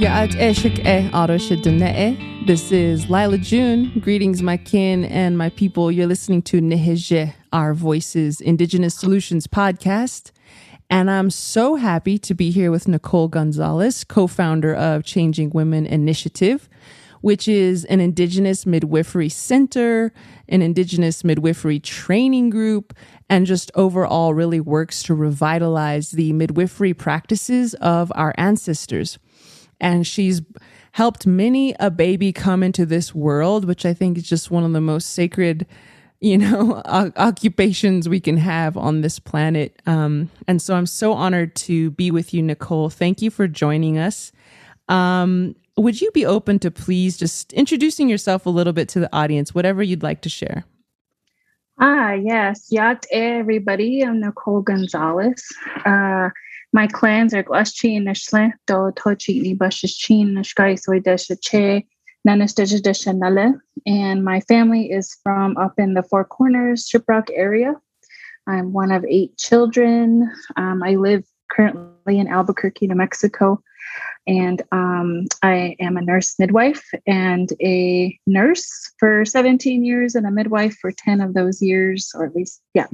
Eh, eh, eh. This is Lyla June. Greetings, my kin and my people. You're listening to Neheje, Our Voices Indigenous Solutions podcast. And I'm so happy to be here with Nicole Gonzalez, co founder of Changing Woman Initiative, which is an Indigenous midwifery center, an Indigenous midwifery training group, and just overall really works to revitalize the midwifery practices of our ancestors. And she's helped many a baby come into this world, which I think is just one of the most sacred you know occupations we can have on this planet. Um, and so i'm so honored to be with you nicole. Thank you for joining us. Um, would you be open to please just introducing yourself a little bit to the audience whatever you'd like to share? Ah yes. Yat everybody. I'm nicole gonzalez. Uh, my clans are Glaschi Nishle, Do Tochi Ni Bashishin, Nishkai Soidesha Che, and my family is from up in the Four Corners, Shiprock area. I'm one of eight children. Um, I live currently in Albuquerque, New Mexico, and um, I am a nurse midwife and a nurse for 17 years and a midwife for 10 of those years, or at least, yeah.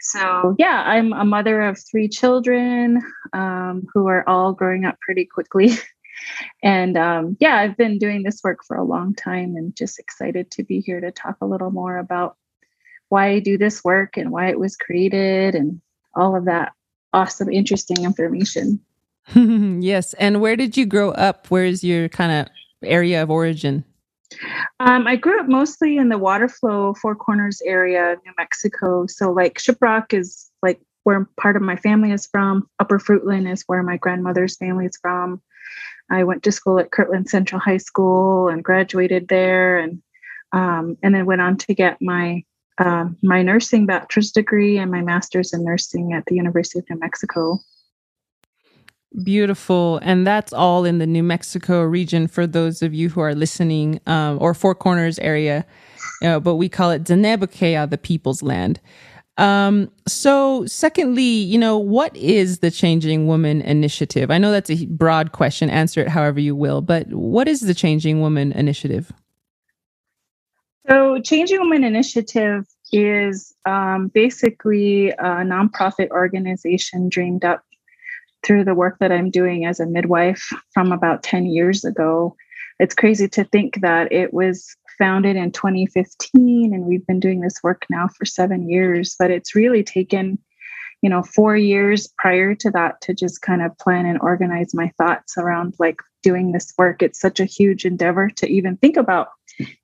So, yeah, I'm a mother of three children um, who are all growing up pretty quickly. and um, yeah, I've been doing this work for a long time and just excited to be here to talk a little more about why I do this work and why it was created and all of that awesome, interesting information. yes. And where did you grow up? Where is your kind of area of origin? Um, I grew up mostly in the water flow Four Corners area, New Mexico. So, like Shiprock is like where part of my family is from. Upper Fruitland is where my grandmother's family is from. I went to school at Kirtland Central High School and graduated there, and um, and then went on to get my uh, my nursing bachelor's degree and my master's in nursing at the University of New Mexico. Beautiful. And that's all in the New Mexico region for those of you who are listening, um, or Four Corners area, uh, but we call it Diné Bikéyah, the people's land. Um, so, secondly, you know, what is the Changing Woman Initiative? I know that's a broad question, answer it however you will, but what is the Changing Woman Initiative? So, Changing Woman Initiative is um, basically a nonprofit organization dreamed up through the work that I'm doing as a midwife from about 10 years ago. It's crazy to think that it was founded in 2015 and we've been doing this work now for seven years but it's really taken you know four years prior to that to just kind of plan and organize my thoughts around like doing this work it's such a huge endeavor to even think about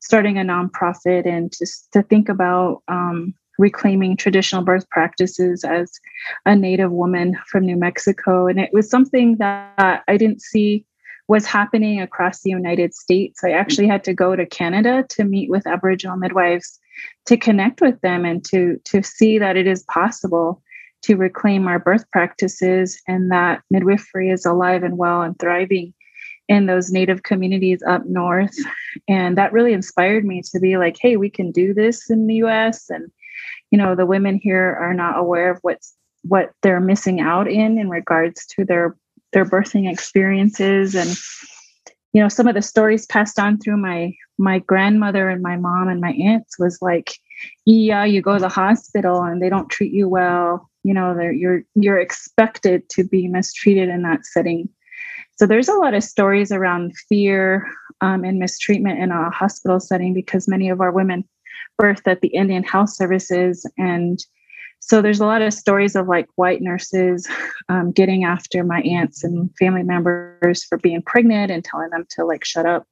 starting a nonprofit and just to think about um, reclaiming traditional birth practices as a native woman from new mexico and it was something that i didn't see was happening across the United States. I actually had to go to Canada to meet with Aboriginal midwives to connect with them and to, to see that it is possible to reclaim our birth practices and that midwifery is alive and well and thriving in those native communities up north. And that really inspired me to be like, hey, we can do this in the US. And, you know, the women here are not aware of what's what they're missing out in in regards to their their birthing experiences. And you know some of the stories passed on through my my grandmother and my mom and my aunts was like yeah you go to the hospital and they don't treat you well. You know you're you're expected to be mistreated in that setting. So there's a lot of stories around fear um, and mistreatment in a hospital setting because many of our women birth at the indian health services. And so there's a lot of stories of like white nurses um, getting after my aunts and family members for being pregnant and telling them to like shut up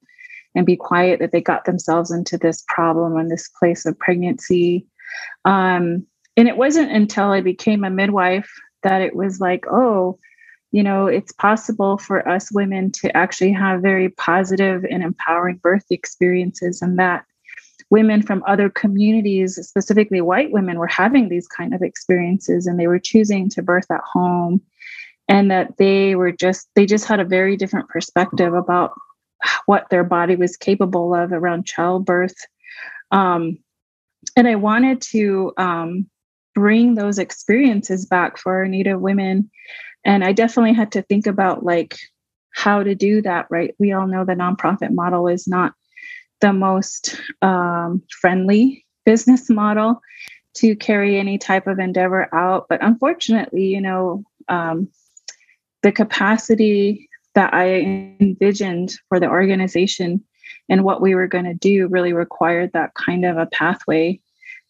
and be quiet that they got themselves into this problem and this place of pregnancy. Um, and it wasn't until i became a midwife that it was like oh you know it's possible for us women to actually have very positive and empowering birth experiences and that women from other communities, specifically white women, were having these kind of experiences and they were choosing to birth at home. And that they were just they just had a very different perspective about what their body was capable of around childbirth. Um, and i wanted to um, bring those experiences back for our native women. And i definitely had to think about like how to do that right. We all know the nonprofit model is not the most um, friendly business model to carry any type of endeavor out. But unfortunately, you know, um, the capacity that I envisioned for the organization and what we were going to do really required that kind of a pathway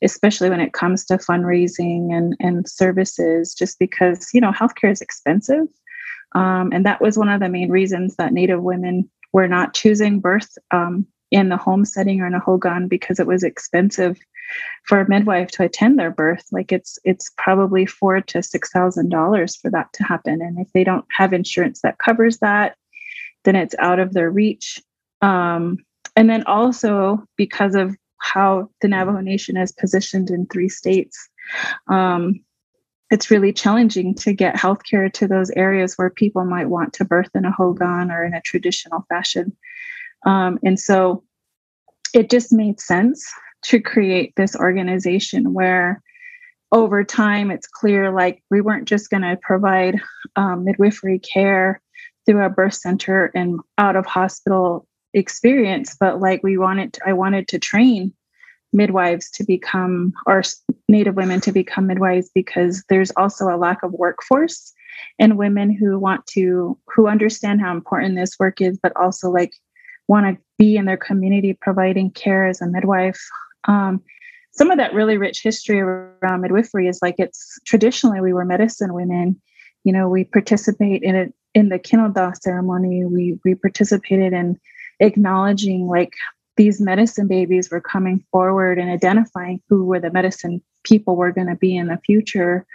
especially when it comes to fundraising and, and services just because you know healthcare is expensive um, and that was one of the main reasons that native women were not choosing birth um, in the home setting or in a hogan because it was expensive for a midwife to attend their birth like it's it's probably four to six thousand dollars for that to happen and if they don't have insurance that covers that then it's out of their reach um, and then also because of how the Navajo Nation is positioned in three states, um, it's really challenging to get healthcare to those areas where people might want to birth in a hogan or in a traditional fashion. Um, and so it just made sense to create this organization where over time it's clear like we weren't just going to provide um, midwifery care through a birth center and out of hospital experience but like we wanted to, i wanted to train midwives to become or native women to become midwives because there's also a lack of workforce and women who want to who understand how important this work is but also like want to be in their community providing care as a midwife. Um, some of that really rich history around midwifery is like it's traditionally we were medicine women. You know we participate in it in the Kinaaldá ceremony. We we participated in acknowledging like these medicine babies were coming forward and identifying who were the medicine people were going to be in the future.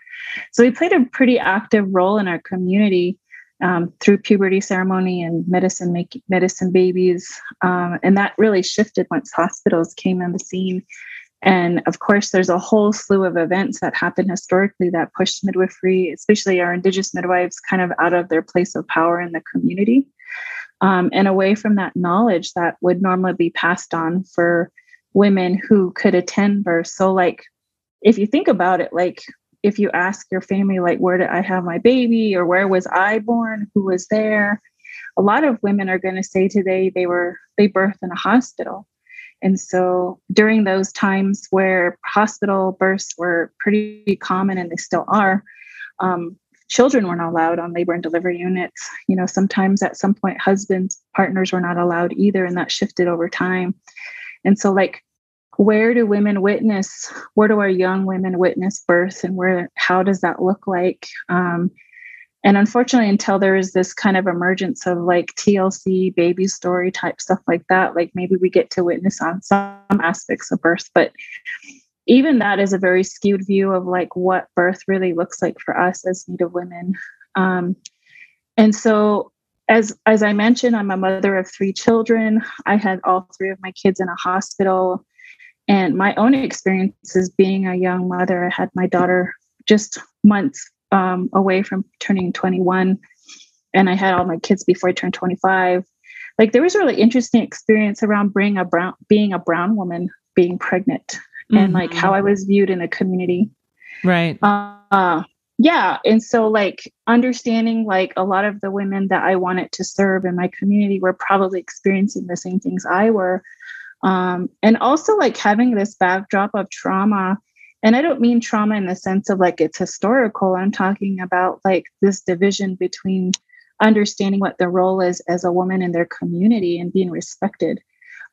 So we played a pretty active role in our community um, through puberty ceremony and medicine making medicine babies, um, and that really shifted once hospitals came on the scene. And of course, there's a whole slew of events that happened historically that pushed midwifery, especially our Indigenous midwives, kind of out of their place of power in the community um, and away from that knowledge that would normally be passed on for women who could attend birth. So, like, if you think about it, like, if you ask your family, like, where did I have my baby or where was I born? Who was there? A lot of women are going to say today they were, they birthed in a hospital. And so during those times where hospital births were pretty common and they still are, um, children were not allowed on labor and delivery units. You know, sometimes at some point, husbands, partners were not allowed either, and that shifted over time. And so, like, where do women witness? Where do our young women witness birth, and where? How does that look like? Um, and unfortunately, until there is this kind of emergence of like TLC, baby story type stuff like that, like maybe we get to witness on some aspects of birth, but even that is a very skewed view of like what birth really looks like for us as native women um, and so as as i mentioned i'm a mother of three children i had all three of my kids in a hospital and my own experiences being a young mother i had my daughter just months um, away from turning 21 and i had all my kids before i turned 25 like there was a really interesting experience around being a brown being a brown woman being pregnant mm-hmm. and like how I mm-hmm. was viewed in the community. Right. Uh, yeah. And so, like, understanding like a lot of the women that I wanted to serve in my community were probably experiencing the same things I were. Um, and also, like, having this backdrop of trauma. And I don't mean trauma in the sense of like it's historical. I'm talking about like this division between understanding what their role is as a woman in their community and being respected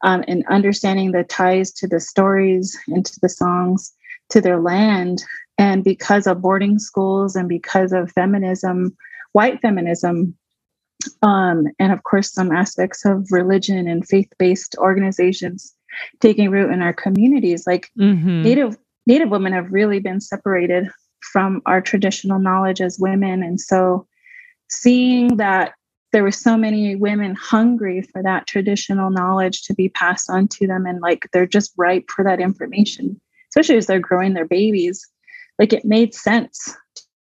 um, and understanding the ties to the stories and to the songs to their land. And because of boarding schools and because of feminism, white feminism, um, and of course, some aspects of religion and faith based organizations taking root in our communities, like mm-hmm. Native Native women have really been separated from our traditional knowledge as women. And so seeing that there were so many women hungry for that traditional knowledge to be passed on to them and like they're just ripe for that information especially as they're growing their babies like it made sense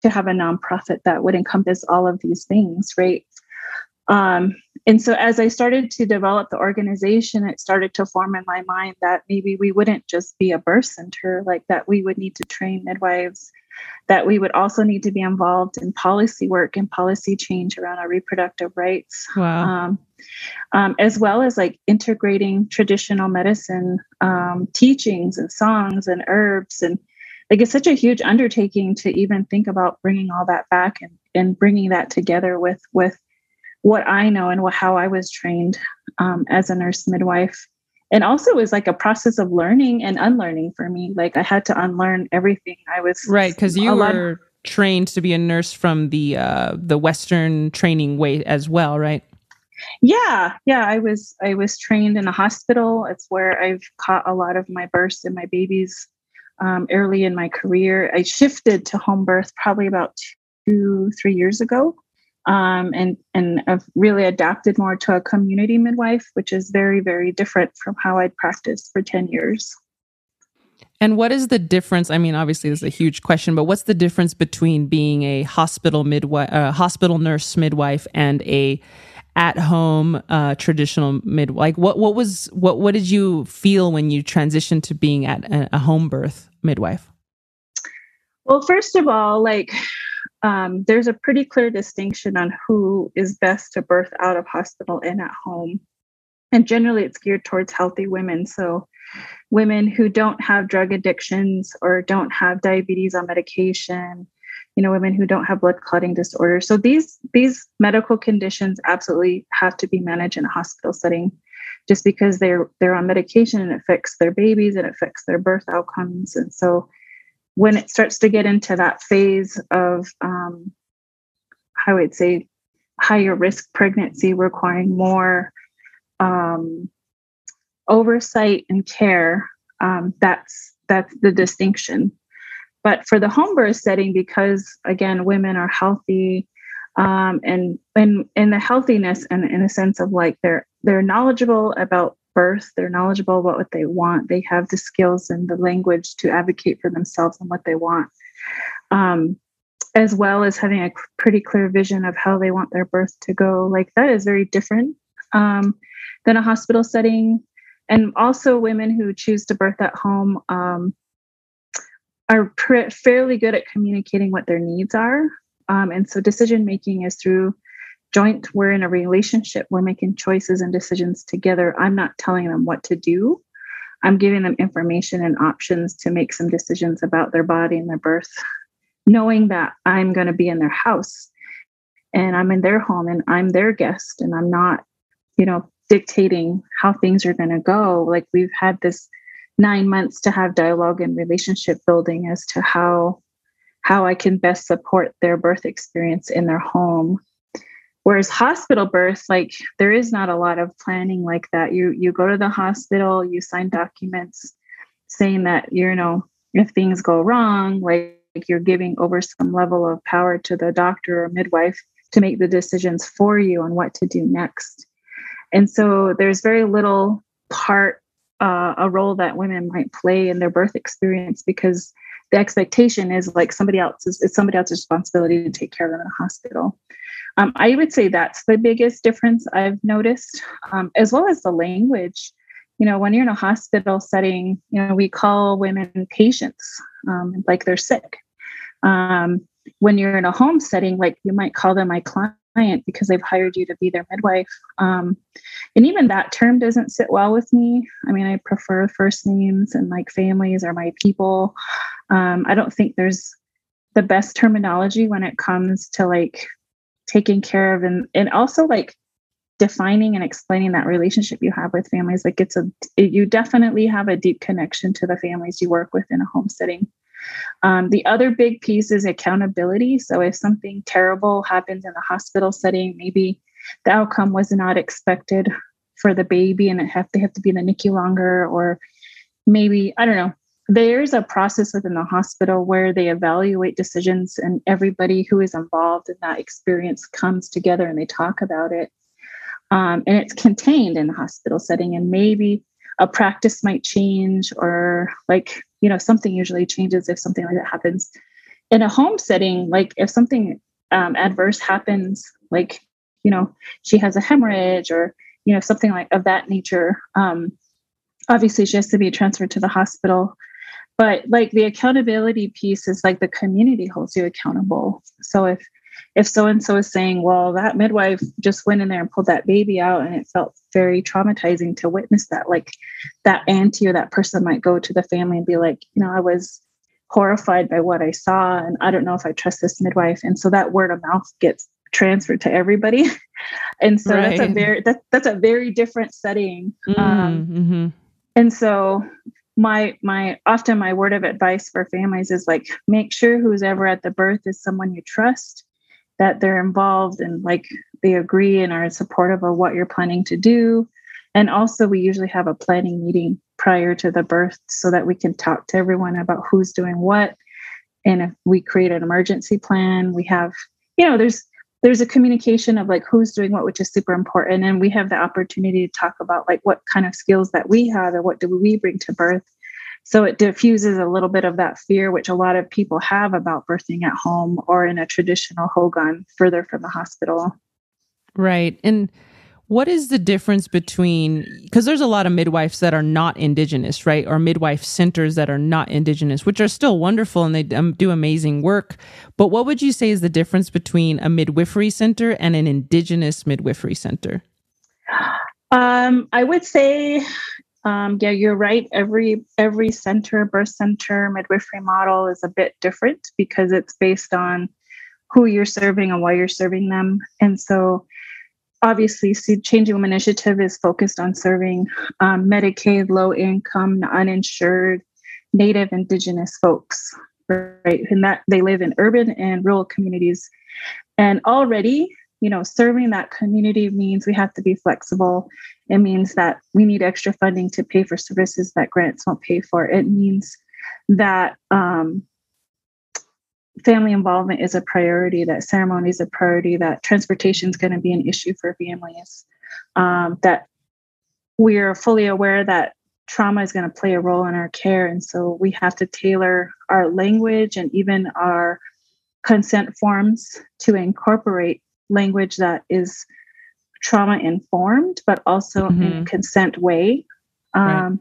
to have a nonprofit that would encompass all of these things right um, and so as i started to develop the organization it started to form in my mind that maybe we wouldn't just be a birth center like that we would need to train midwives that we would also need to be involved in policy work and policy change around our reproductive rights. Wow. Um, um, as well as like integrating traditional medicine um, teachings and songs and herbs and like it's such a huge undertaking to even think about bringing all that back and, and bringing that together with with what I know and what, how I was trained um, as a nurse midwife. And also it was like a process of learning and unlearning for me. Like I had to unlearn everything I was right because you were lot- trained to be a nurse from the uh, the Western training way as well, right? Yeah, yeah. I was I was trained in a hospital. It's where I've caught a lot of my births and my babies um, early in my career. I shifted to home birth probably about two three years ago, um, and and I've really adapted more to a community midwife, which is very very different from how I'd practiced for ten years. And what is the difference? I mean, obviously, this is a huge question, but what's the difference between being a hospital midwife, uh, hospital nurse midwife, and a at home uh, traditional midwife? like what what was what what did you feel when you transitioned to being at a, a home birth midwife well first of all like um, there's a pretty clear distinction on who is best to birth out of hospital and at home. And generally it's geared towards healthy women. So women who don't have drug addictions or don't have diabetes on medication you know women who don't have blood clotting disorders so these these medical conditions absolutely have to be managed in a hospital setting just because they're they're on medication and it affects their babies and it affects their birth outcomes. And so when it starts to get into that phase of um, i would say higher risk pregnancy requiring more um, oversight and care um, that's that's the distinction. But for the home birth setting, because again, women are healthy, um, and and in the healthiness and in a sense of like they're they're knowledgeable about birth, they're knowledgeable about what they want, they have the skills and the language to advocate for themselves and what they want. Um, as well as having a pretty clear vision of how they want their birth to go. Like that is very different um, than a hospital setting. And also, women who choose to birth at home um, are pr- fairly good at communicating what their needs are. Um, and so decision making is through joint, we're in a relationship, we're making choices and decisions together. I'm not telling them what to do. I'm giving them information and options to make some decisions about their body and their birth, knowing that I'm going to be in their house and I'm in their home and I'm their guest and I'm not, you know, dictating how things are going to go. Like we've had this nine months to have dialogue and relationship building as to how how I can best support their birth experience in their home. Whereas hospital birth, like there is not a lot of planning like that. You you go to the hospital, you sign documents saying that you know if things go wrong, like you're giving over some level of power to the doctor or midwife to make the decisions for you on what to do next. And so there's very little part uh, a role that women might play in their birth experience because the expectation is like somebody else's it's somebody else's responsibility to take care of them in a hospital. Um, i would say that's the biggest difference i've noticed um, as well as the language. You know when you're in a hospital setting you know we call women patients um, like they're sick. Um, when you're in a home setting like you might call them my client client because they've hired you to be their midwife. Um, and even that term doesn't sit well with me. I mean, I prefer first names and like families are my people. Um, I don't think there's the best terminology when it comes to like taking care of and and also like defining and explaining that relationship you have with families like it's a you definitely have a deep connection to the families you work with in a home setting um, the other big piece is accountability. So if something terrible happens in the hospital setting, maybe the outcome was not expected for the baby and it have they have to be in the NICU longer, or maybe I don't know. There's a process within the hospital where they evaluate decisions and everybody who is involved in that experience comes together and they talk about it. Um, and it's contained in the hospital setting and maybe a practice might change or like you know something usually changes if something like that happens. In a home setting like if something um, adverse happens like you know she has a hemorrhage or you know something like of that nature um, obviously she has to be transferred to the hospital. But like the accountability piece is like the community holds you accountable. So if if so and so is saying well that midwife just went in there and pulled that baby out and it felt very traumatizing to witness that like that auntie or that person might go to the family and be like you know i was horrified by what i saw and i don't know if i trust this midwife and so that word of mouth gets transferred to everybody and so right. that's a very that, that's a very different setting mm, um, mm-hmm. and so my my often my word of advice for families is like make sure who's ever at the birth is someone you trust that they're involved and like they agree and are supportive of what you're planning to do. And also we usually have a planning meeting prior to the birth so that we can talk to everyone about who's doing what. And if we create an emergency plan we have you know there's there's a communication of like who's doing what which is super important. And we have the opportunity to talk about like what kind of skills that we have and what do we bring to birth so it diffuses a little bit of that fear which a lot of people have about birthing at home or in a traditional hogan further from the hospital right and what is the difference between because there's a lot of midwives that are not indigenous, right? Or midwife centers that are not indigenous, which are still wonderful and they um, do amazing work. But what would you say is the difference between a midwifery center and an indigenous midwifery center? Um, I would say, um, yeah, you're right. Every every center, birth center, midwifery model is a bit different because it's based on who you're serving and why you're serving them, and so obviously Changing Woman Initiative is focused on serving um, Medicaid, low income, uninsured, Native Indigenous folks, right? And that they live in urban and rural communities. And already, you know, serving that community means we have to be flexible. It means that we need extra funding to pay for services that grants won't pay for. It means that um, family involvement is a priority, that ceremony is a priority, that transportation is going to be an issue for families, um, that we are fully aware that trauma is going to play a role in our care. And so we have to tailor our language and even our consent forms to incorporate language that is trauma informed, but also mm-hmm. in a consent way. Um, right.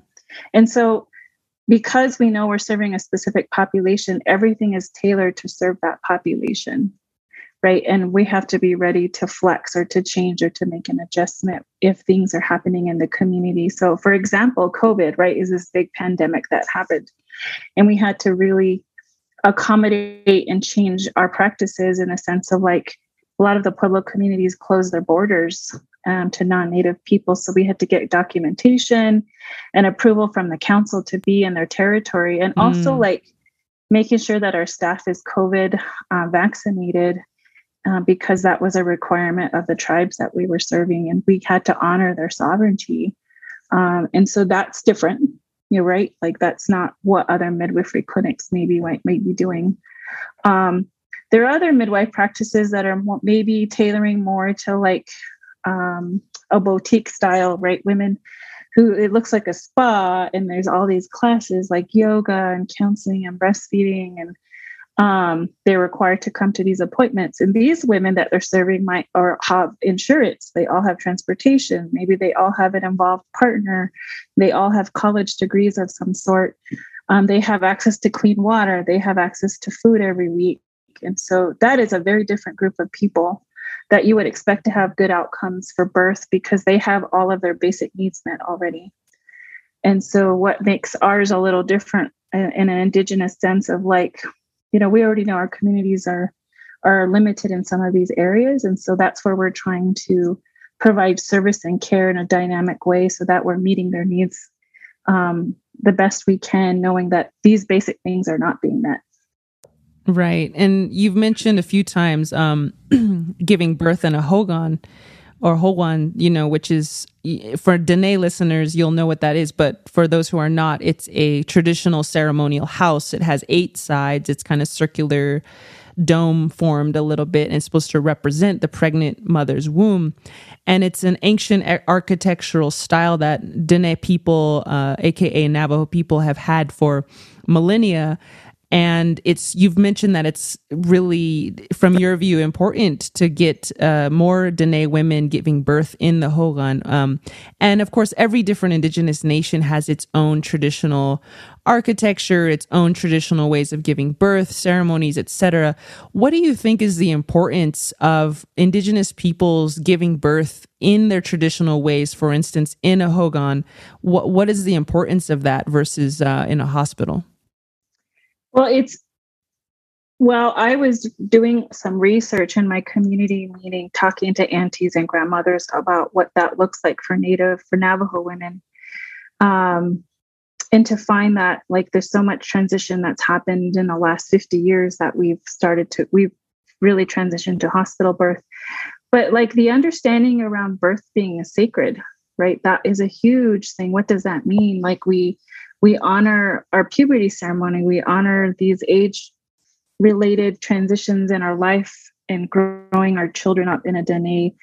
And so because we know we're serving a specific population, everything is tailored to serve that population, right? And we have to be ready to flex or to change or to make an adjustment if things are happening in the community. So, for example, COVID, right, is this big pandemic that happened. And we had to really accommodate and change our practices in a sense of like a lot of the Pueblo communities closed their borders um, to non-native people. So we had to get documentation and approval from the council to be in their territory and also mm. like making sure that our staff is covid uh, vaccinated uh, because that was a requirement of the tribes that we were serving and we had to honor their sovereignty. Um, and so that's different you're right like that's not what other midwifery clinics maybe might, might be doing. Um, there are other midwife practices that are more, maybe tailoring more to like um, a boutique style, right? Women who it looks like a spa, and there's all these classes like yoga and counseling and breastfeeding, and um, they're required to come to these appointments. And these women that they're serving might or have insurance. They all have transportation. Maybe they all have an involved partner. They all have college degrees of some sort. Um, they have access to clean water. They have access to food every week. And so that is a very different group of people that you would expect to have good outcomes for birth because they have all of their basic needs met already. And so, what makes ours a little different in, an indigenous sense of like, you know, we already know our communities are are limited in some of these areas, and so that's where we're trying to provide service and care in a dynamic way so that we're meeting their needs um, the best we can, knowing that these basic things are not being met. Right. And you've mentioned a few times um, giving birth in a hogan or hogan, you know, which is for Dene listeners, you'll know what that is. But for those who are not, it's a traditional ceremonial house. It has eight sides, it's kind of circular dome formed a little bit and it's supposed to represent the pregnant mother's womb and it's an ancient architectural style that Dene people uh, aka Navajo people have had for millennia and it's you've mentioned that it's really from your view important to get uh, more Dene women giving birth in the Hogan. Um, and of course, every different indigenous nation has its own traditional architecture, its own traditional ways of giving birth, ceremonies, etc. What do you think is the importance of indigenous peoples giving birth in their traditional ways? For instance, in a Hogan, what what is the importance of that versus uh, in a hospital? Well, it's well, I was doing some research in my community meeting, talking to aunties and grandmothers about what that looks like for Native, for Navajo women. Um, and to find that like there's so much transition that's happened in the last 50 years that we've started to, we've really transitioned to hospital birth. But like the understanding around birth being a sacred, right? That is a huge thing. What does that mean? Like we, we honor our puberty ceremony, we honor these age related transitions in our life and growing our children up in a Dene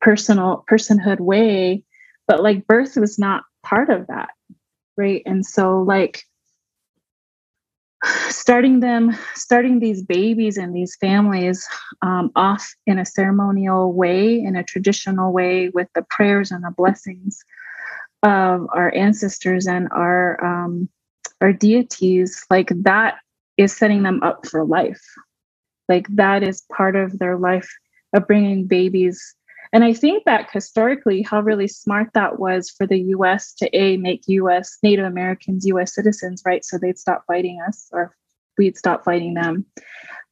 personal personhood way. But like birth was not part of that. Right. And so like starting them starting these babies and these families um, off in a ceremonial way in a traditional way with the prayers and the blessings of our ancestors and our um, our deities, like that is setting them up for life. Like that is part of their life of bringing babies. And I think that historically, how really smart that was for the US to A, make US Native Americans US citizens, right? So they'd stop fighting us or we'd stop fighting them.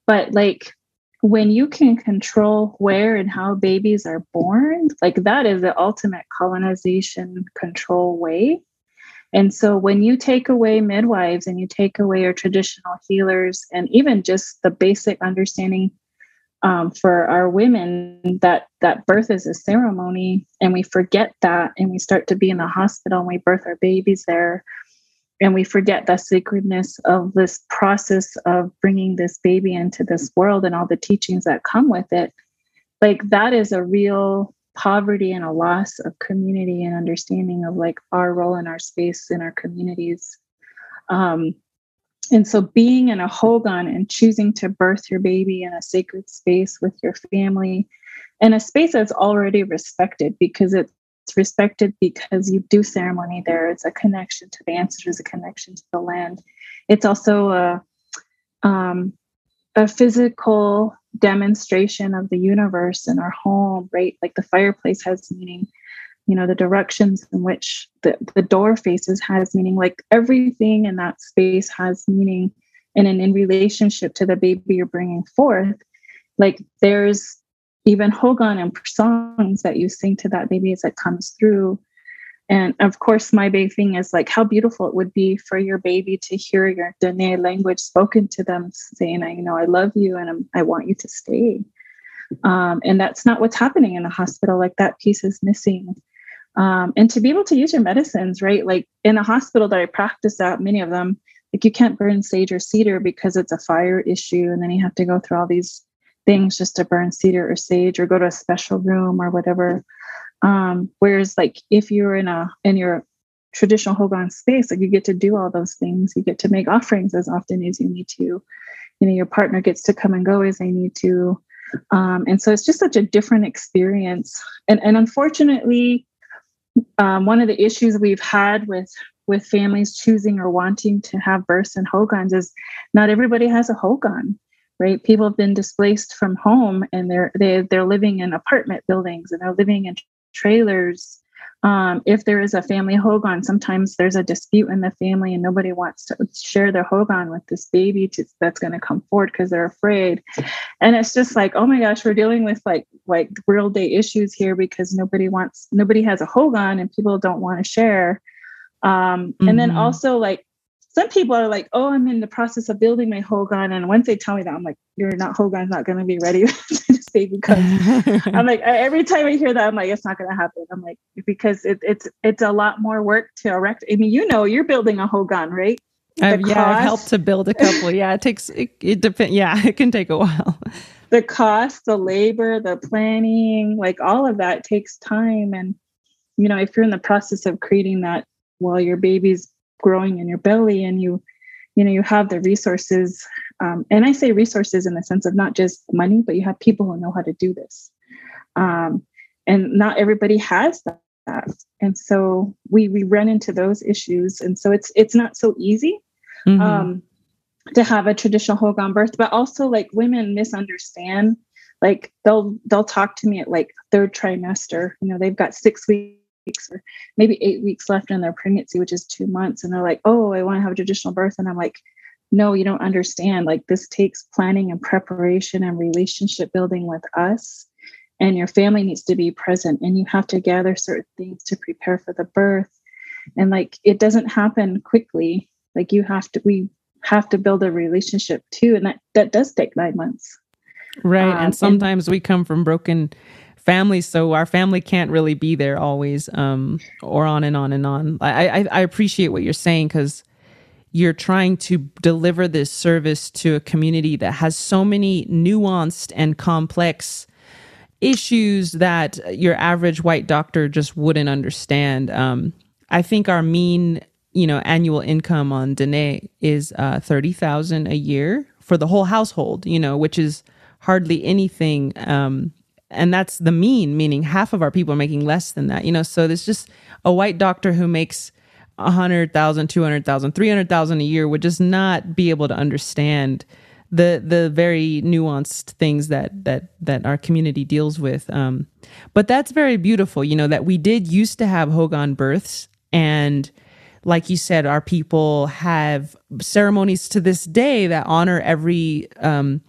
But like when you can control where and how babies are born, like that is the ultimate colonization control way. And so when you take away midwives and you take away our traditional healers and even just the basic understanding um, for our women that that birth is a ceremony and we forget that and we start to be in the hospital and we birth our babies there and we forget the sacredness of this process of bringing this baby into this world and all the teachings that come with it. Like that is a real poverty and a loss of community and understanding of like our role in our space in our communities. Um, and so being in a hogan and choosing to birth your baby in a sacred space with your family and a space that's already respected because it's it's respected because you do ceremony there. It's a connection to the ancestors, a connection to the land. It's also a um, a physical demonstration of the universe in our home, right? Like the fireplace has meaning, you know, the directions in which the, the door faces has meaning, like everything in that space has meaning. And in, in relationship to the baby you're bringing forth, like there's even Hogan and songs that you sing to that baby as it comes through. And of course, my big thing is like how beautiful it would be for your baby to hear your Dene language spoken to them, saying, "I you know I love you and I'm, i want you to stay." Um, and that's not what's happening in the hospital. Like that piece is missing. Um, and to be able to use your medicines, right? Like in a hospital that I practice at, many of them, like you can't burn sage or cedar because it's a fire issue, and then you have to go through all these things just to burn cedar or sage or go to a special room or whatever. Um, whereas like if you're in a in your traditional Hogan space, like you get to do all those things. You get to make offerings as often as you need to. You know, your partner gets to come and go as they need to. Um, and so it's just such a different experience. And and unfortunately, um, one of the issues we've had with with families choosing or wanting to have births and hogans is not everybody has a hogan right? People have been displaced from home and they're they, they're living in apartment buildings and they're living in trailers. Um, if there is a family hogan sometimes there's a dispute in the family and nobody wants to share their hogan with this baby to, that's going to come forward because they're afraid. And it's just like oh my gosh we're dealing with like like real day issues here because nobody wants nobody has a hogan and people don't want to share. Um, and mm-hmm. then also like some people are like, oh, I'm in the process of building my Hogan. And once they tell me that, I'm like, you're not Hogan's not going to be ready to say because I'm like, every time I hear that, I'm like, it's not going to happen. I'm like, because it, it's, it's a lot more work to erect. I mean, you know, you're building a Hogan, right? Yeah, I've helped to build a couple. Yeah, it takes, it, it depends. Yeah, it can take a while. The cost, the labor, the planning, like all of that takes time. And, you know, if you're in the process of creating that while your baby's growing in your belly and you you know you have the resources um, and i say resources in the sense of not just money but you have people who know how to do this. Um, and not everybody has that. And so we we run into those issues. And so it's it's not so easy mm-hmm. um, to have a traditional hogan birth but also like women misunderstand like they'll they'll talk to me at like third trimester. You know they've got six weeks or maybe eight weeks left in their pregnancy which is two months. And they're like oh i want to have a traditional birth. And i'm like no you don't understand. Like this takes planning and preparation and relationship building with us. And your family needs to be present and you have to gather certain things to prepare for the birth. And like it doesn't happen quickly. Like you have to we have to build a relationship too and that that does take nine months. Right um, and sometimes and, we come from broken families so our family can't really be there always um or on and on and on i i, I appreciate what you're saying because you're trying to deliver this service to a community that has so many nuanced and complex issues that your average white doctor just wouldn't understand. Um, I think our mean, you know, annual income on Dene is uh, thirty thousand a year for the whole household. You know, which is hardly anything. Um, and that's the mean, meaning half of our people are making less than that. You know, so there's just a white doctor who makes a hundred thousand, two hundred thousand, three hundred thousand a year would just not be able to understand the the very nuanced things that that that our community deals with. Um, but that's very beautiful, you know, that we did used to have Hogan births and like you said, our people have ceremonies to this day that honor every um,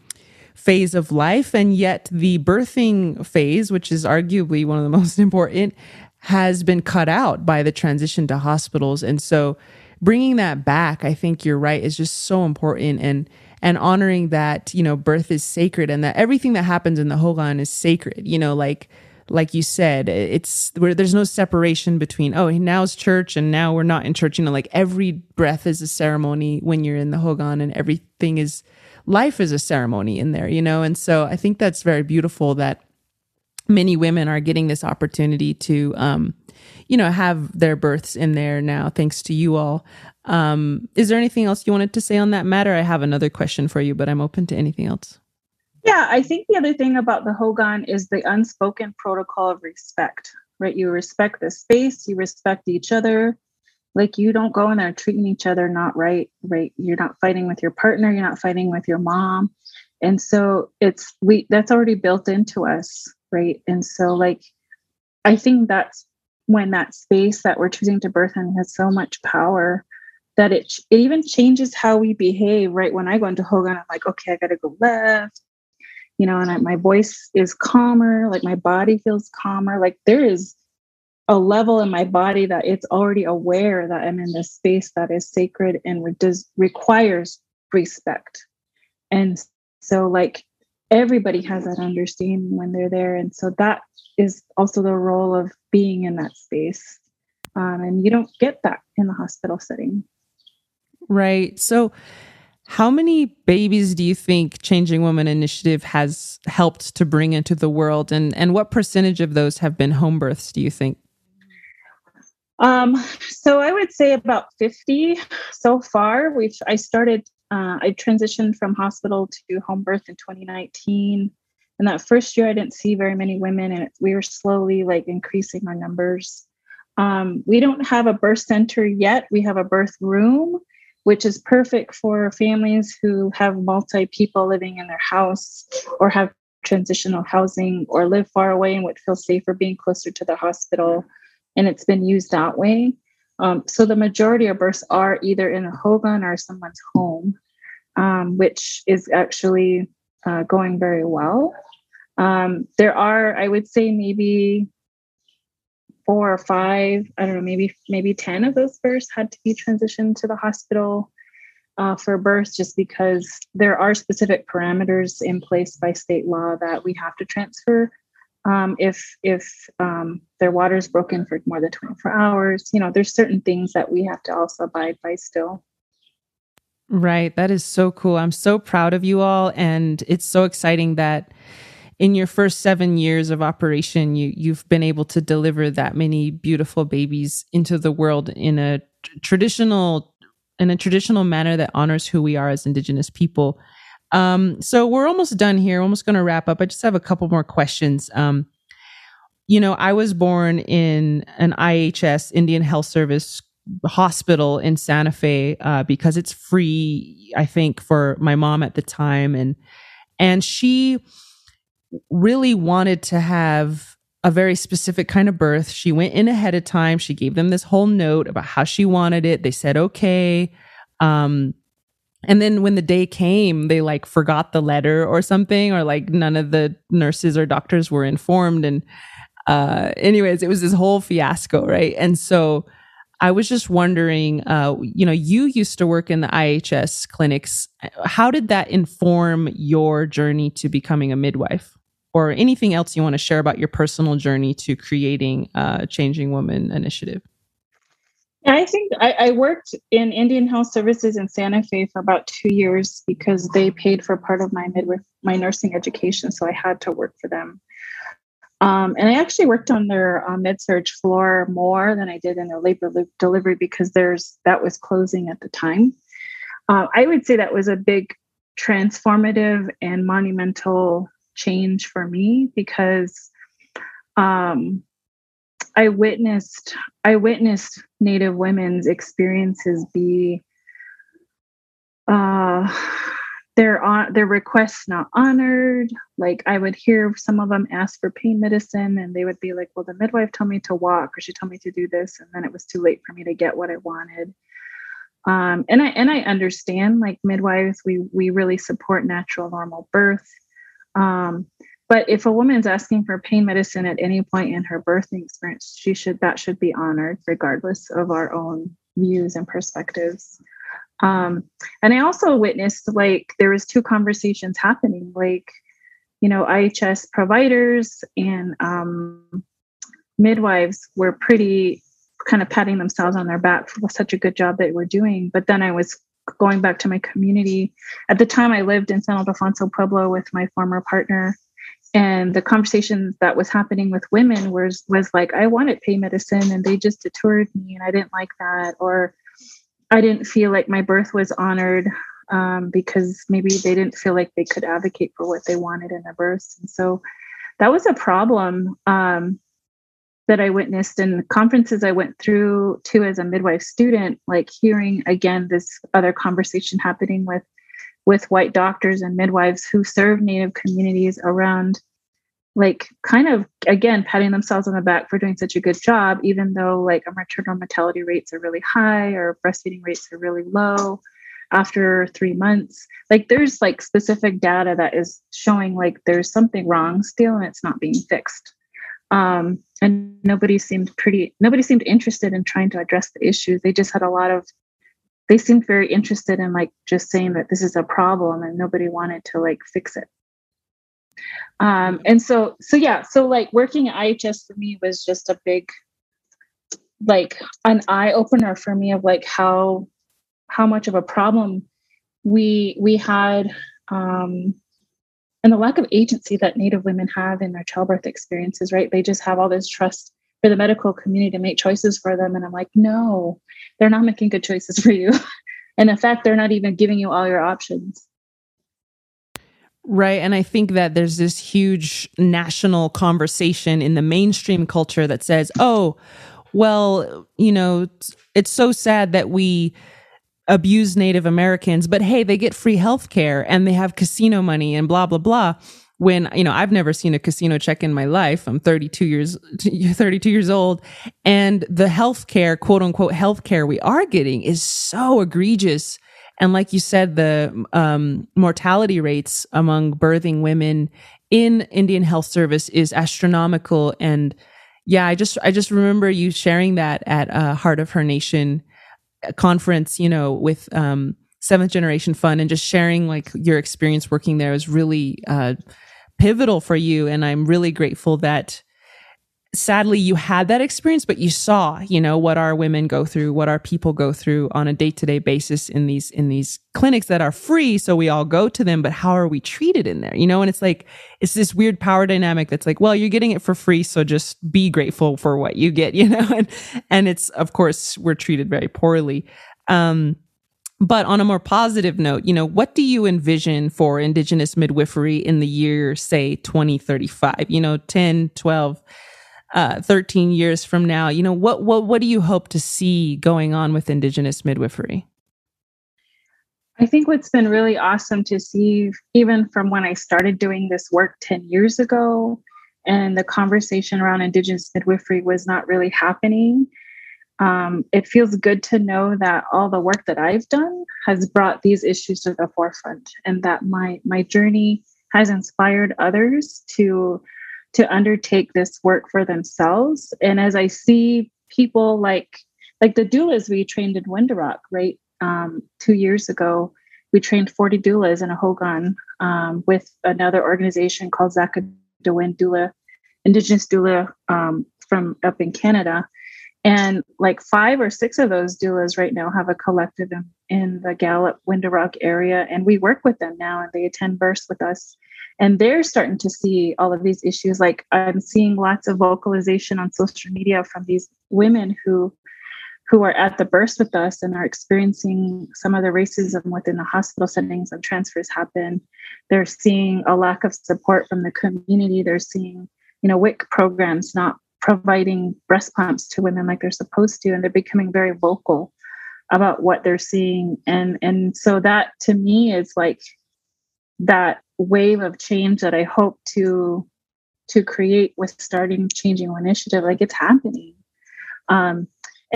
phase of life. And yet, the birthing phase, which is arguably one of the most important, has been cut out by the transition to hospitals. And so, bringing that back, I think you're right, is just so important. And and honoring that you know birth is sacred and that everything that happens in the Hogan is sacred. You know, like like you said, it's where there's no separation between oh now it's church and now we're not in church. You know, like every breath is a ceremony when you're in the Hogan, and everything is life is a ceremony in there. You know, and so I think that's very beautiful that many women are getting this opportunity to um, you know have their births in there now thanks to you all um, is there anything else you wanted to say on that matter? I have another question for you, but I'm open to anything else. Yeah, I think the other thing about the Hogan is the unspoken protocol of respect, right? You respect the space, you respect each other. Like you don't go in there treating each other not right, right? You're not fighting with your partner, you're not fighting with your mom. And so it's we that's already built into us, right? And so like I think that's when that space that we're choosing to birth in has so much power that it, it even changes how we behave right when i go into hogan i'm like okay i gotta go left you know and I, my voice is calmer like my body feels calmer like there is a level in my body that it's already aware that i'm in this space that is sacred and re- does requires respect and so like everybody has that understanding when they're there and so that is also the role of being in that space um, and you don't get that in the hospital setting Right. So, how many babies do you think Changing Woman Initiative has helped to bring into the world, and and what percentage of those have been home births? Do you think? Um, so I would say about fifty so far. We've I started. Uh, I transitioned from hospital to home birth in 2019. And that first year, I didn't see very many women, and we were slowly like increasing our numbers. Um, we don't have a birth center yet. We have a birth room, which is perfect for families who have multi people living in their house or have transitional housing or live far away and would feel safer being closer to the hospital. And it's been used that way. Um, so the majority of births are either in a Hogan or someone's home, um, which is actually uh, going very well. Um, there are, I would say, maybe four or five, I don't know, maybe maybe 10 of those births had to be transitioned to the hospital uh, for birth just because there are specific parameters in place by state law that we have to transfer um, if if um, their water is broken for more than 24 hours. You know, there's certain things that we have to also abide by still. Right. That is so cool. I'm so proud of you all. And it's so exciting that in your first seven years of operation, you you've been able to deliver that many beautiful babies into the world in a traditional in a traditional manner that honors who we are as indigenous people. Um, so we're almost done here. almost going to wrap up. I just have a couple more questions. Um, you know, I was born in an IHS Indian Health Service hospital in Santa Fe uh, because it's free. I think for my mom at the time, and and she really wanted to have a very specific kind of birth. She went in ahead of time. She gave them this whole note about how she wanted it. They said okay. Um, and then when the day came, they like forgot the letter or something, or like none of the nurses or doctors were informed. And uh, anyways, it was this whole fiasco, right? And so I was just wondering, uh, you know, you used to work in the IHS clinics. How did that inform your journey to becoming a midwife? or anything else you want to share about your personal journey to creating a Changing Woman initiative? I think I, I, worked in Indian Health Services in Santa Fe for about two years because they paid for part of my midwife my nursing education, so I had to work for them. Um, and I actually worked on their uh, med surg floor more than I did in their labor delivery because there's that was closing at the time. Uh, I would say that was a big transformative and monumental change for me because um, I witnessed I witnessed Native women's experiences be uh, their on their requests not honored. Like I would hear some of them ask for pain medicine, and they would be like, "Well, the midwife told me to walk, or she told me to do this, and then it was too late for me to get what I wanted." Um, and I and I understand, like midwives, we we really support natural normal birth. Um, but if a woman's asking for pain medicine at any point in her birthing experience, she should that should be honored regardless of our own views and perspectives. Um, and I also witnessed like there was two conversations happening, like you know IHS providers and um, midwives were pretty kind of patting themselves on their back for such a good job that we're doing. But then I was going back to my community. At the time, I lived in San Ildefonso Pueblo with my former partner. And the conversations that was happening with women was was like, I wanted pain medicine and they just detoured me and I didn't like that. Or I didn't feel like my birth was honored um, because maybe they didn't feel like they could advocate for what they wanted in their births. And so that was a problem. Um, that I witnessed in conferences I went through too as a midwife student, like hearing again this other conversation happening with with white doctors and midwives who serve native communities around like kind of again patting themselves on the back for doing such a good job even though like maternal mortality rates are really high or breastfeeding rates are really low after three months. Like there's like specific data that is showing like there's something wrong still and it's not being fixed. Um, and nobody seemed pretty nobody seemed interested in trying to address the issues they just had a lot of they seemed very interested in like just saying that this is a problem and nobody wanted to like fix it um, and so so yeah so like working at ihs for me was just a big like an eye opener for me of like how how much of a problem we we had um, and the lack of agency that Native women have in their childbirth experiences, right? They just have all this trust for the medical community to make choices for them. And I'm like, no, they're not making good choices for you. and in fact, they're not even giving you all your options. Right. And I think that there's this huge national conversation in the mainstream culture that says, oh, well, you know, it's so sad that we abuse Native Americans, but hey, they get free health care and they have casino money and blah, blah, blah. When, you know, I've never seen a casino check in my life. I'm 32 years, 32 years old. And the health care, quote unquote, health care we are getting is so egregious. And like you said, the um, mortality rates among birthing women in Indian Health Service is astronomical. And yeah, I just I just remember you sharing that at uh, Heart of Her Nation conference, you know, with um, Seventh Generation Fund and just sharing like your experience working there was really uh, pivotal for you. And I'm really grateful that sadly you had that experience but you saw you know what our women go through what our people go through on a day-to-day basis in these in these clinics that are free so we all go to them but how are we treated in there you know and it's like it's this weird power dynamic that's like well you're getting it for free so just be grateful for what you get you know and and it's of course we're treated very poorly um But on a more positive note, you know, what do you envision for Indigenous midwifery in the year, say, 2035? You know, 10, 12, uh, 13 years from now, you know, what, what, what do you hope to see going on with Indigenous midwifery? I think what's been really awesome to see, even from when I started doing this work 10 years ago, and the conversation around Indigenous midwifery was not really happening um, it feels good to know that all the work that I've done has brought these issues to the forefront, and that my my journey has inspired others to to undertake this work for themselves. And as I see people like like the doulas we trained in Window Rock, right? Um, two years ago, we trained 40 doulas in a Hogan um, with another organization called Zaagi'idiwin Doula, Indigenous Doula um, from up in Canada. And like five or six of those doulas right now have a collective in, in the Gallup Window Rock area. And we work with them now and they attend births with us. And they're starting to see all of these issues. Like I'm seeing lots of vocalization on social media from these women who who are at the births with us and are experiencing some of the racism within the hospital settings when transfers happen. They're seeing a lack of support from the community. They're seeing, you know, WIC programs not providing breast pumps to women like they're supposed to and they're becoming very vocal about what they're seeing. And and so that to me is like that wave of change that i hope to to create with starting changing initiative like it's happening. Um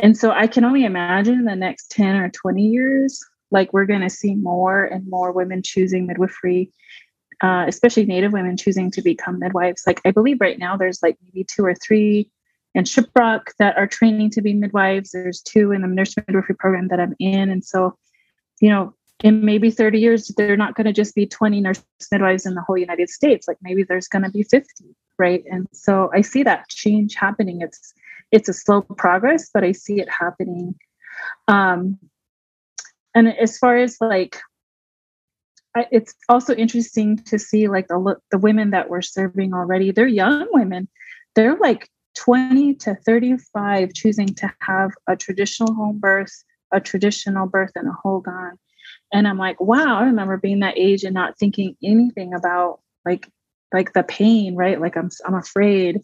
and so i can only imagine the next 10 or 20 years like we're going to see more and more women choosing midwifery uh, especially Native women choosing to become midwives. Like I believe right now there's like maybe two or three in Shiprock that are training to be midwives. There's two in the nurse midwifery program that I'm in, and so you know in maybe 30 years they're not going to just be 20 nurse midwives in the whole United States. Like maybe there's going to be 50, right? And so I see that change happening. It's it's a slow progress, but I see it happening. Um, and as far as like it's also interesting to see like the the women that we're serving already. They're young women. They're like 20 to 35 choosing to have a traditional home birth, a traditional birth and a Hogan. And I'm like, wow, I remember being that age and not thinking anything about like like the pain, right? Like I'm I'm afraid.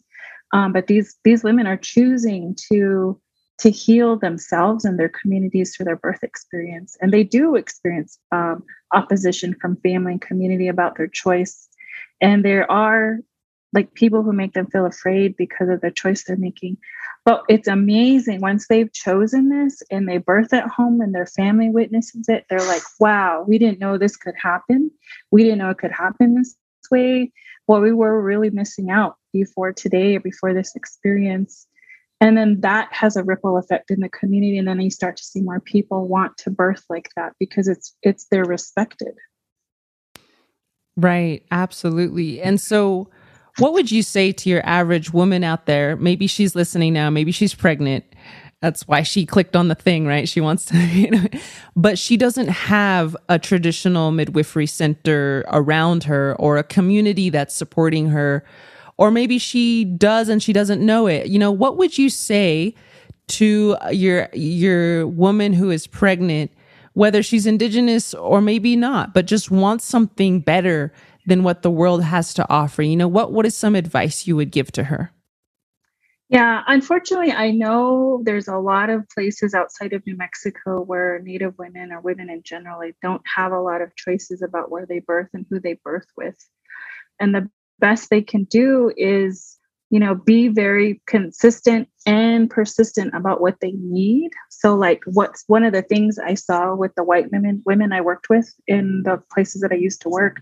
Um, but these these women are choosing to to heal themselves and their communities through their birth experience. And they do experience um, opposition from family and community about their choice. And there are like people who make them feel afraid because of the choice they're making. But it's amazing once they've chosen this and they birth at home and their family witnesses it, they're like, wow, we didn't know this could happen. We didn't know it could happen this way. Well, we were really missing out before today or before this experience and then that has a ripple effect in the community and then you start to see more people want to birth like that because it's it's they're respected. Right absolutely. And so what would you say to your average woman out there? Maybe she's listening now maybe she's pregnant. That's why she clicked on the thing right? She wants to you know. But she doesn't have a traditional midwifery center around her or a community that's supporting her or maybe she does and she doesn't know it. You know, what would you say to your your woman who is pregnant, whether she's indigenous or maybe not, but just wants something better than what the world has to offer? You know, what what is some advice you would give to her? Yeah, unfortunately, I know there's a lot of places outside of New Mexico where Native women or women in general don't have a lot of choices about where they birth and who they birth with. And the best they can do is you know be very consistent and persistent about what they need. So like what's one of the things i saw with the white women women i worked with in the places that i used to work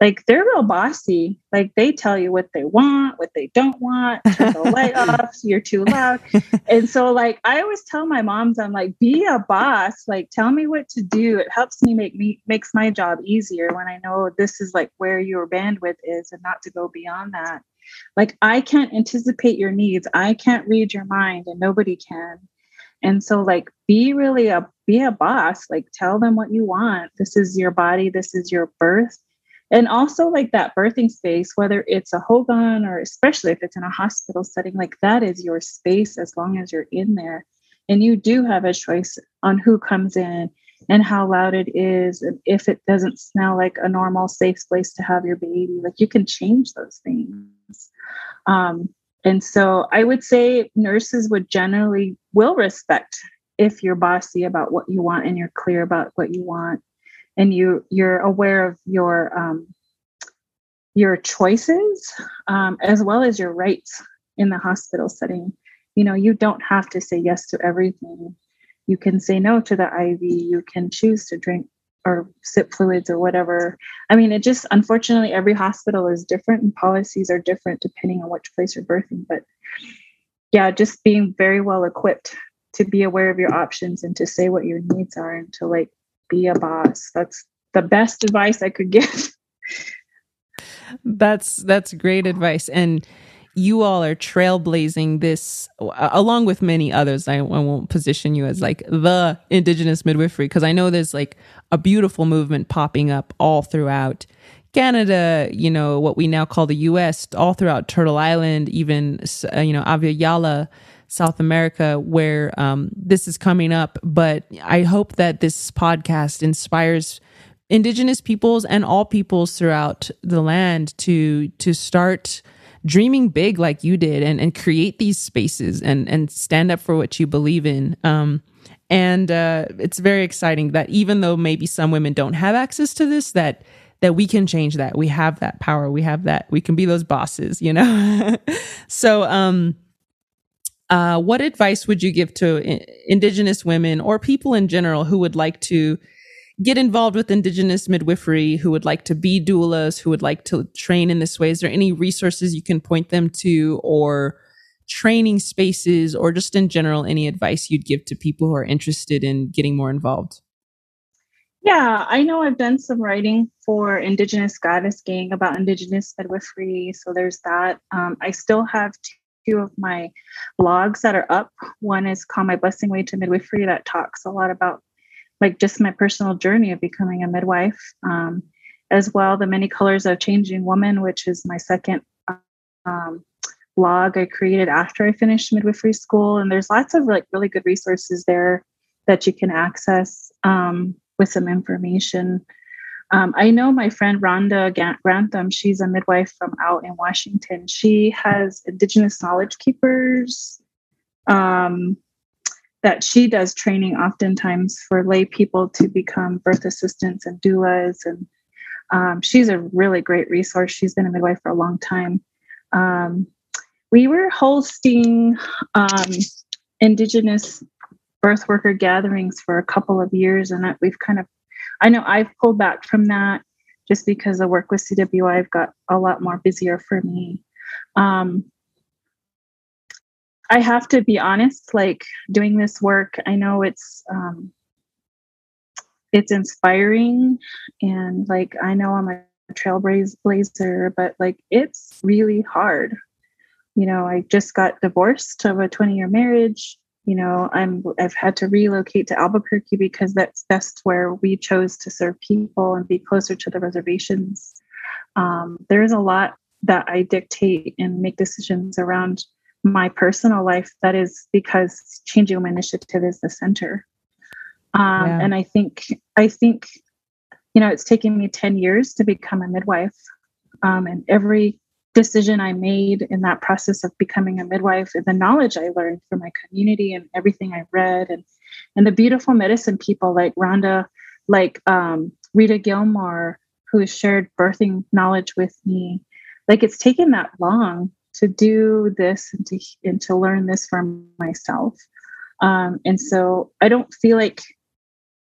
like they're real bossy. Like they tell you what they want, what they don't want, turn the light off, you're too loud. And so like I always tell my moms, I'm like, be a boss, like tell me what to do. It helps me make me makes my job easier when I know this is like where your bandwidth is and not to go beyond that. Like I can't anticipate your needs. I can't read your mind and nobody can. And so like be really a be a boss, like tell them what you want. This is your body, this is your birth and also like that birthing space whether it's a hogan or especially if it's in a hospital setting like that is your space as long as you're in there. And you do have a choice on who comes in and how loud it is and if it doesn't smell like a normal safe place to have your baby. Like you can change those things. Um, and so i would say nurses would generally will respect if you're bossy about what you want and you're clear about what you want and you you're aware of your um, your choices um, as well as your rights in the hospital setting. You know you don't have to say yes to everything. You can say no to the iv you can choose to drink or sip fluids or whatever. I mean it just unfortunately every hospital is different and policies are different depending on which place you're birthing. But yeah just being very well equipped to be aware of your options and to say what your needs are and to like be a boss. That's the best advice i could give. That's that's great advice. And you all are trailblazing this along with many others. I, I won't position you as like the indigenous midwifery because i know there's like a beautiful movement popping up all throughout canada you know what we now call the us all throughout turtle island even uh, you know Abya Yala south america where um, this is coming up but i hope that this podcast inspires indigenous peoples and all peoples throughout the land to to start dreaming big like you did and, and create these spaces and, and stand up for what you believe in. Um, and uh, it's very exciting that even though maybe some women don't have access to this, that that we can change that. We have that power. We have that. We can be those bosses, you know. so, um, uh, what advice would you give to Indigenous women or people in general who would like to get involved with Indigenous midwifery who would like to be doulas, who would like to train in this way? Is there any resources you can point them to or training spaces or just in general, any advice you'd give to people who are interested in getting more involved? Yeah, I know I've done some writing for Indigenous Goddess Gang about Indigenous midwifery. So there's that. Um, I still have of my blogs that are up. One is called My Blessing Way to Midwifery that talks a lot about like just my personal journey of becoming a midwife, um, as well the many colors of changing woman, which is my second um, blog I created after I finished midwifery school. And there's lots of like really good resources there that you can access um, with some information. Um, I know my friend Rhonda Grantham, she's a midwife from out in Washington. She has Indigenous Knowledge Keepers um, that she does training oftentimes for lay people to become birth assistants and doulas and um, she's a really great resource she's been a midwife for a long time um, we were hosting um, indigenous birth worker gatherings for a couple of years and we've kind of i know i've pulled back from that just because the work with cwi have got a lot more busier for me um, I have to be honest, like doing this work, I know it's um, it's inspiring and like I know I'm a trailblazer, but like it's really hard. You know, I just got divorced of a 20 year marriage. You know, I'm I've had to relocate to Albuquerque because that's best where we chose to serve people and be closer to the reservations. Um, there's a lot that I dictate and make decisions around my personal life, that is because Changing Woman Initiative is the center. Um, yeah. And I think, I think, you know, it's taken me 10 years to become a midwife. Um, and every decision I made in that process of becoming a midwife and the knowledge I learned from my community and everything I read and, and the beautiful medicine people like Rhonda, like um, Rita Gilmore, who shared birthing knowledge with me. Like it's taken that long to do this and to and to learn this for myself. Um, and so I don't feel like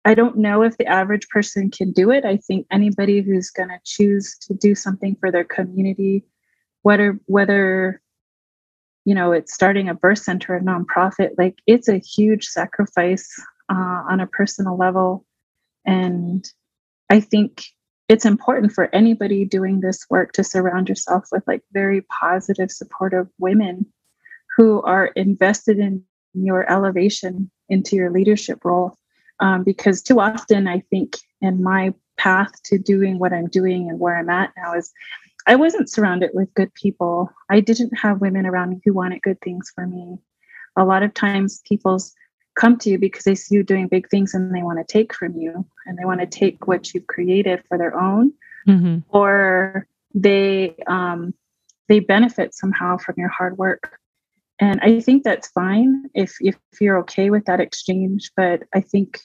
I don't know if the average person can do it. I think anybody who's going to choose to do something for their community, whether whether you know it's starting a birth center, a nonprofit, like it's a huge sacrifice uh, on a personal level, and I think it's important for anybody doing this work to surround yourself with like very positive supportive women who are invested in your elevation into your leadership role. Um, because too often i think in my path to doing what i'm doing and where i'm at now is i wasn't surrounded with good people. I didn't have women around me who wanted good things for me. A lot of times people's come to you because they see you doing big things and they want to take from you and they want to take what you've created for their own mm-hmm. or they um, they benefit somehow from your hard work. And i think that's fine if if you're okay with that exchange but i think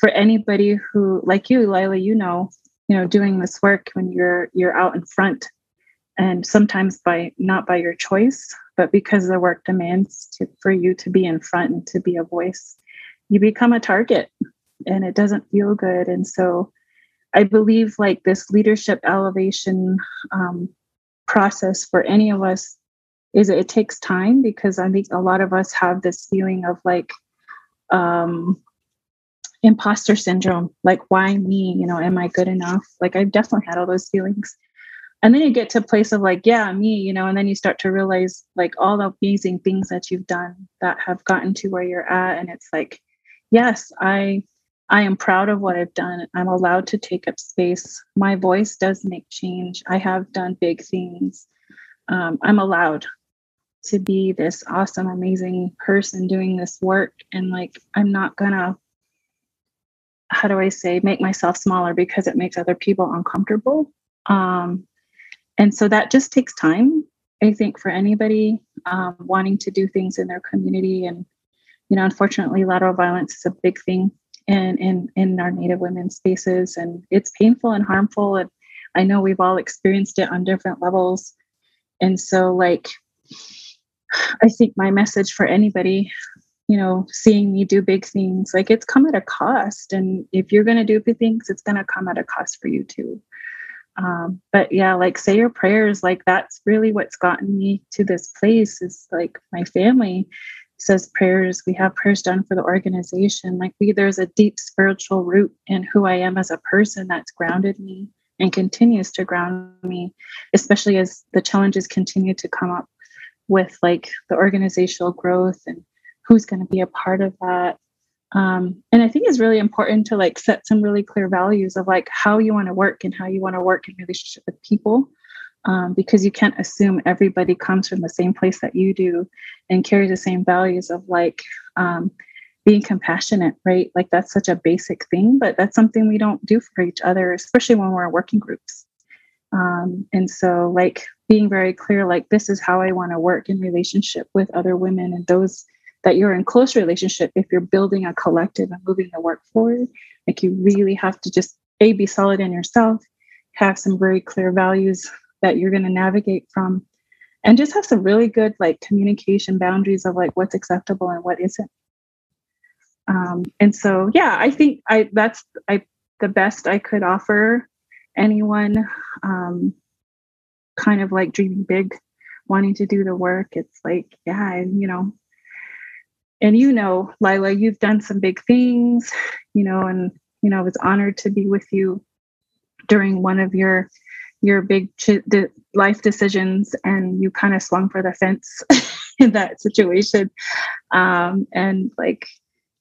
for anybody who like you Lyla you know you know doing this work when you're you're out in front. And sometimes by not by your choice but because the work demands to, for you to be in front and to be a voice you become a target and it doesn't feel good. And so i believe like this leadership elevation um, process for any of us is it takes time because i think a lot of us have this feeling of like um, imposter syndrome. Like why me? You know am i good enough? Like i've definitely had all those feelings. And then you get to a place of like yeah me you know and then you start to realize like all the amazing things that you've done that have gotten to where you're at. And it's like yes i i am proud of what i've done. I'm allowed to take up space. My voice does make change. I have done big things. Um, i'm allowed to be this awesome amazing person doing this work. And like i'm not gonna how do i say make myself smaller because it makes other people uncomfortable. Um, and so that just takes time i think for anybody um, wanting to do things in their community. And you know unfortunately lateral violence is a big thing in in in our native women's spaces and it's painful and harmful. And i know we've all experienced it on different levels. And so like i think my message for anybody you know seeing me do big things like it's come at a cost. And if you're going to do big things it's going to come at a cost for you too. Um, but yeah like say your prayers like that's really what's gotten me to this place is like my family says prayers. We have prayers done for the organization. Like we there's a deep spiritual root in who i am as a person that's grounded me and continues to ground me especially as the challenges continue to come up with like the organizational growth and who's going to be a part of that. Um, and i think it's really important to like set some really clear values of like how you want to work and how you want to work in relationship with people um, because you can't assume everybody comes from the same place that you do and carry the same values of like um, being compassionate right? Like that's such a basic thing but that's something we don't do for each other especially when we're in working groups. Um, and so like being very clear like this is how i want to work in relationship with other women and those that you're in close relationship if you're building a collective and moving the work forward like you really have to just a be solid in yourself have some very clear values that you're going to navigate from and just have some really good like communication boundaries of like what's acceptable and what isn't. Um, and so yeah i think i that's i the best i could offer anyone um, kind of like dreaming big wanting to do the work. It's like yeah you know and you know, Lyla, you've done some big things, you know, and you know, I was honored to be with you during one of your your big ch- life decisions, and you kind of swung for the fence in that situation. Um, and like,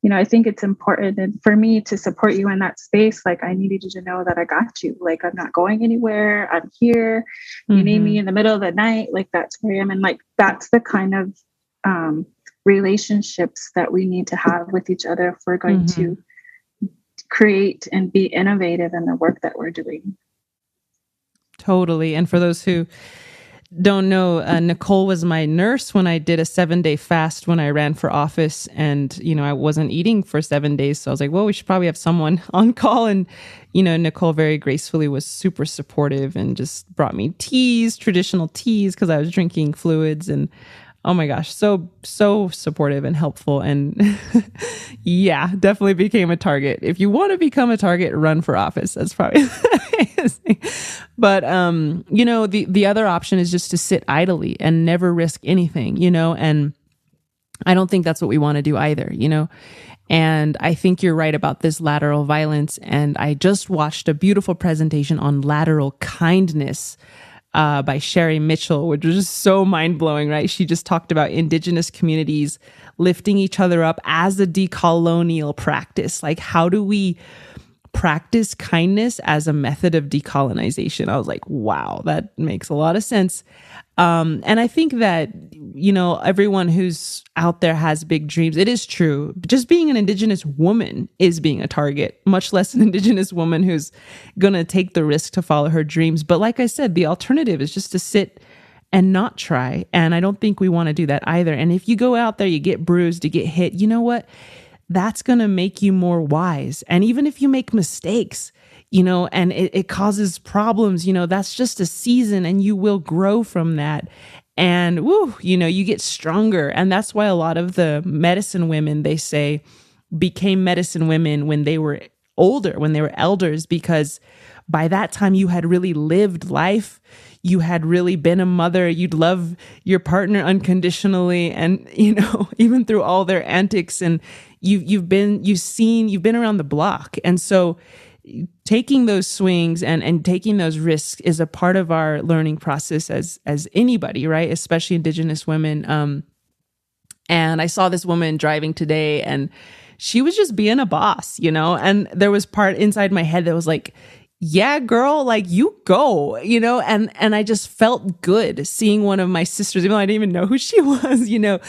you know, I think it's important and for me to support you in that space. Like, I needed you to know that I got you. Like, I'm not going anywhere. I'm here. You mm-hmm. need me mm-hmm. in the middle of the night. Like, that's where I am. And like, that's the kind of um, relationships that we need to have with each other if we're going mm-hmm. to create and be innovative in the work that we're doing. Totally. And for those who don't know, uh, Nicolle was my nurse when I did a seven day fast when I ran for office. And, you know, I wasn't eating for seven days. So I was like, well, we should probably have someone on call. And, you know, Nicolle very gracefully was super supportive and just brought me teas, traditional teas, because I was drinking fluids. And oh my gosh, so so supportive and helpful and yeah, definitely became a target. If you want to become a target, run for office. That's probably But um, you know, the the other option is just to sit idly and never risk anything, you know, and I don't think that's what we want to do either, you know. And I think you're right about this lateral violence. And I just watched a beautiful presentation on lateral kindness uh, by Sherri Mitchell, which was just so mind blowing, right? She just talked about indigenous communities lifting each other up as a decolonial practice. Like, how do we practice kindness as a method of decolonization. I was like, wow, that makes a lot of sense. Um, and I think that, you know, everyone who's out there has big dreams. It is true. Just being an Indigenous woman is being a target, much less an Indigenous woman who's going to take the risk to follow her dreams. But like I said, the alternative is just to sit and not try. And I don't think we want to do that either. And if you go out there, you get bruised, you get hit, you know what? That's going to make you more wise. And even if you make mistakes, you know, and it, it causes problems, you know, that's just a season and you will grow from that. And woo, you know, you get stronger. And that's why a lot of the medicine women, they say, became medicine women when they were older, when they were elders, because by that time you had really lived life you had really been a mother, you'd love your partner unconditionally and you know, even through all their antics and you you've been you've seen you've been around the block. And so taking those swings and and taking those risks is a part of our learning process as as anybody, right? Especially indigenous women um and I saw this woman driving today and she was just being a boss, you know? And there was part inside my head that was like, yeah girl like you go you know? And and i just felt good seeing one of my sisters even though i didn't even know who she was you know?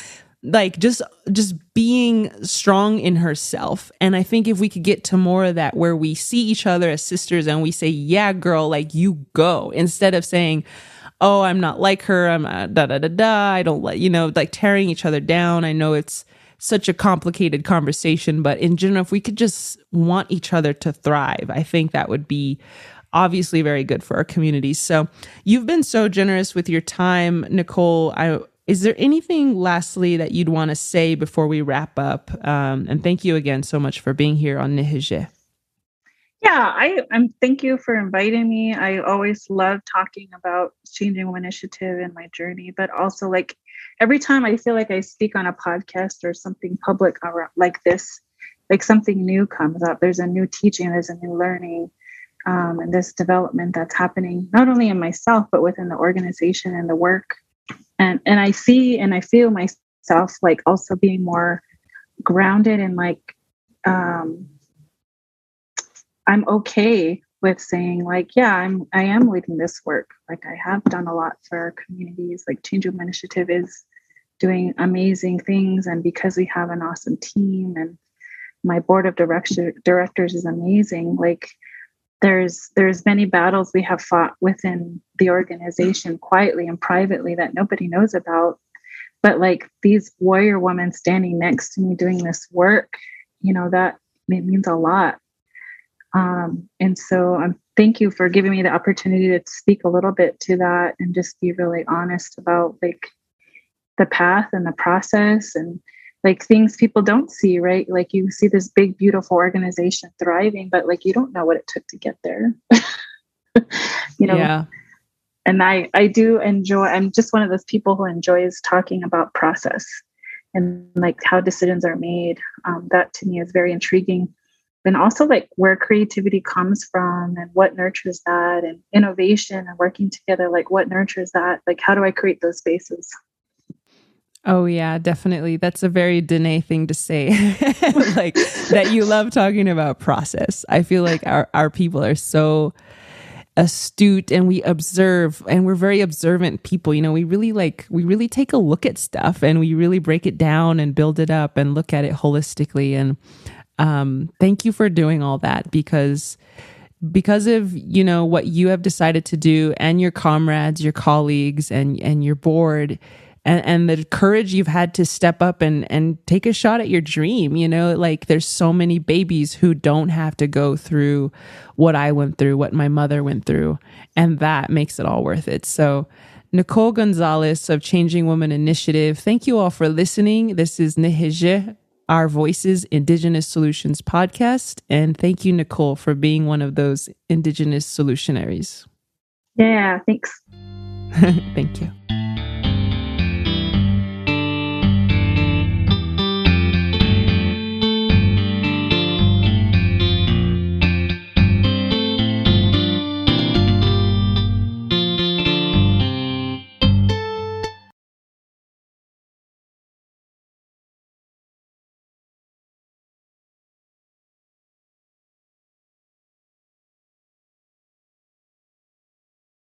Like just just being strong in herself. And i think if we could get to more of that where we see each other as sisters and we say yeah girl like you go instead of saying oh i'm not like her i'm da da da da i don't like you know like tearing each other down. I know it's such a complicated conversation, but in general, if we could just want each other to thrive, I think that would be obviously very good for our communities. So you've been so generous with your time, Nicolle. I is there anything lastly that you'd want to say before we wrap up? Um, and thank you again so much for being here on Nihije. Yeah, I. Thank you for inviting me. I always love talking about Changing Initiative and my journey, but also like every time I feel like I speak on a podcast or something public like this, like something new comes up. There's a new teaching, there's a new learning, um, and this development that's happening not only in myself but within the organization and the work. And and I see and I feel myself like also being more grounded and like um, I'm okay with saying like yeah i'm i am leading this work like i have done a lot for our communities like change Woman initiative is doing amazing things. And because we have an awesome team and my board of director, directors is amazing like there's there's many battles we have fought within the organization quietly and privately that nobody knows about. But like these warrior women standing next to me doing this work you know that it means a lot. Um, and so um, thank you for giving me the opportunity to speak a little bit to that and just be really honest about like the path and the process and like things people don't see, right? Like you see this big, beautiful organization thriving, but like you don't know what it took to get there. you know? Yeah. And I, I do enjoy, I'm just one of those people who enjoys talking about process and like how decisions are made. Um, that to me is very intriguing and also like where creativity comes from and what nurtures that and innovation and working together like what nurtures that like how do i create those spaces oh yeah definitely. That's a very Diné thing to say. Like that you love talking about process. I feel like our, our people are so astute and we observe and we're very observant people you know? We really like we really take a look at stuff and we really break it down and build it up and look at it holistically. And um, thank you for doing all that because because of you know what you have decided to do and your comrades your colleagues and and your board and, and the courage you've had to step up and and take a shot at your dream you know like there's so many babies who don't have to go through what i went through what my mother went through and that makes it all worth it so Nicolle Gonzales of Changing Woman Initiative. Thank you all for listening. This is Nihije our Voices Indigenous Solutions podcast. And thank you, Nicolle, for being one of those Indigenous solutionaries. Yeah, thanks. thank you.